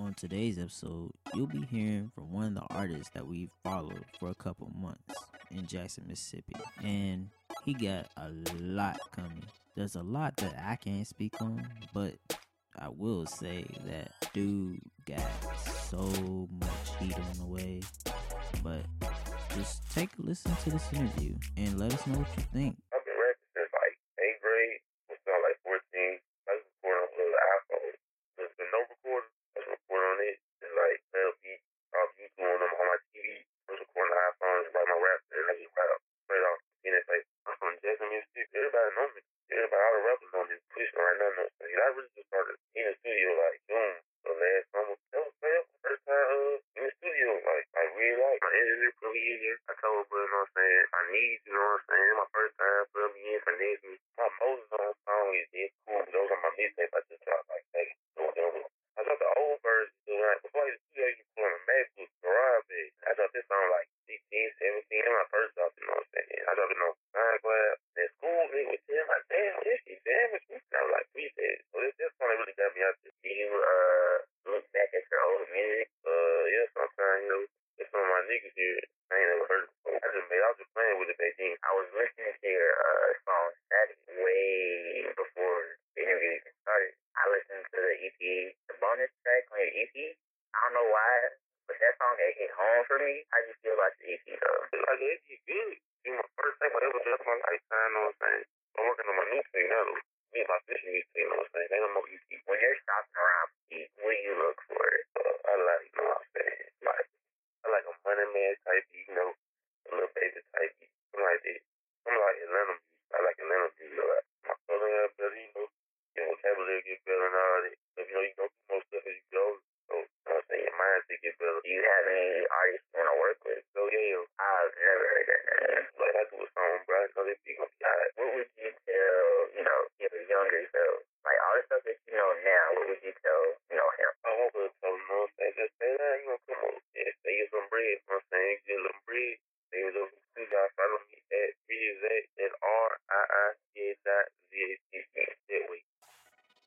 On today's episode, you'll be hearing from one of the artists that we've followed for a couple months in Jackson, Mississippi. And he got a lot coming. There's a lot that I can't speak on, but I will say that dude got so much heat on the way. But just take a listen to this interview and let us know what you think. I've been rapping since like eighth grade, which was like 14. I was recording on the iPhone. There's the no recorder. I was recording on it. And like, that'll be off YouTube on, them, on my TV. I was recording the iPhone and write my rap. And I just write up straight off. And it's like, I'm from Jackson, Mississippi. Everybody know me. Everybody, all the rappers know me. Pushing right now. me. I really just started in the studio like, boom. So last summer, that was man, first time uh, in the studio. Like, I really like my engineer put me in here. I told her, you know what I'm saying? I need, you know what I'm saying? My first time put me in for next week. My Moses on song is dead cool. Those are my mixtapes I just dropped like that. I dropped the old version. Like, before I used to do that, you put on a MacBook, GarageBand. I dropped this song like 16, 17. That's my first drop, you know what I'm saying? I dropped it on SoundCloud. That school nigga was telling like, damn, this shit damage. We sound like we said. So this, this song really got me out there. Do you uh look back at your old music? Uh, yeah, sometimes, you know, niggas here. I ain't never heard before. I just made, I was just playing with it back then. I was listening to your uh song Static way before the interview even started. I listened to the EP, the bonus track on your EP. I don't know why, but that song had hit home for me. How do you feel about the EP though? Like the EP good. It's my first time I ever done my lifetime, you know what I'm saying? I'm working on my new thing now. Me and my fishing music, you know what I'm saying? Ain't no more EP. When you're shopping around, what do you look for? Uh, I like, you know what I'm saying? Like, I like a type beat, you know, a Lil Baby type beat, something like that. Something like Atlanta music. I like Atlanta music a lot. My southern got better, you know, your vocabulary get better and all that. So, you know, you go through more stuff as you go. So, you know what I'm saying? Your mindset get better. Do you have any artists you want to work with? So, yeah, I've never heard that name. Like, I do a song, bro. I know they be gonna be alright. What would you tell, you know, your younger self? Like, all the stuff that you know now, what would you tell, you know, him? I want to tell you come on. Yeah, some bread, you know what I'm saying? Get a little bread. Guys, follow me at. That way.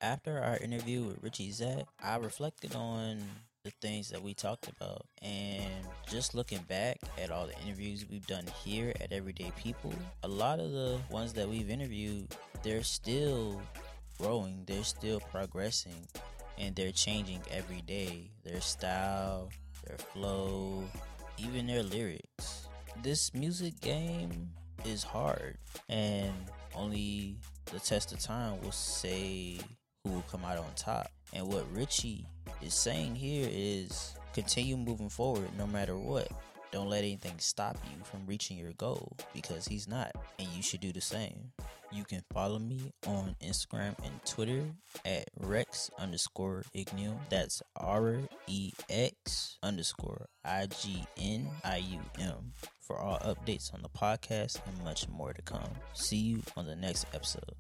After our interview with Richie Zach, I reflected on the things that we talked about and just looking back at all the interviews we've done here at Everyday People, a lot of the ones that we've interviewed, they're still growing, they're still progressing, and they're changing every day. Their style, their flow, even their lyrics. This music game is hard, and only the test of time will say who will come out on top. And what Richie is saying here is continue moving forward no matter what. Don't let anything stop you from reaching your goal because he's not, and you should do the same. You can follow me on Instagram and Twitter at Rex underscore Ignium. That's R E X underscore I G N I U M for all updates on the podcast and much more to come. See you on the next episode.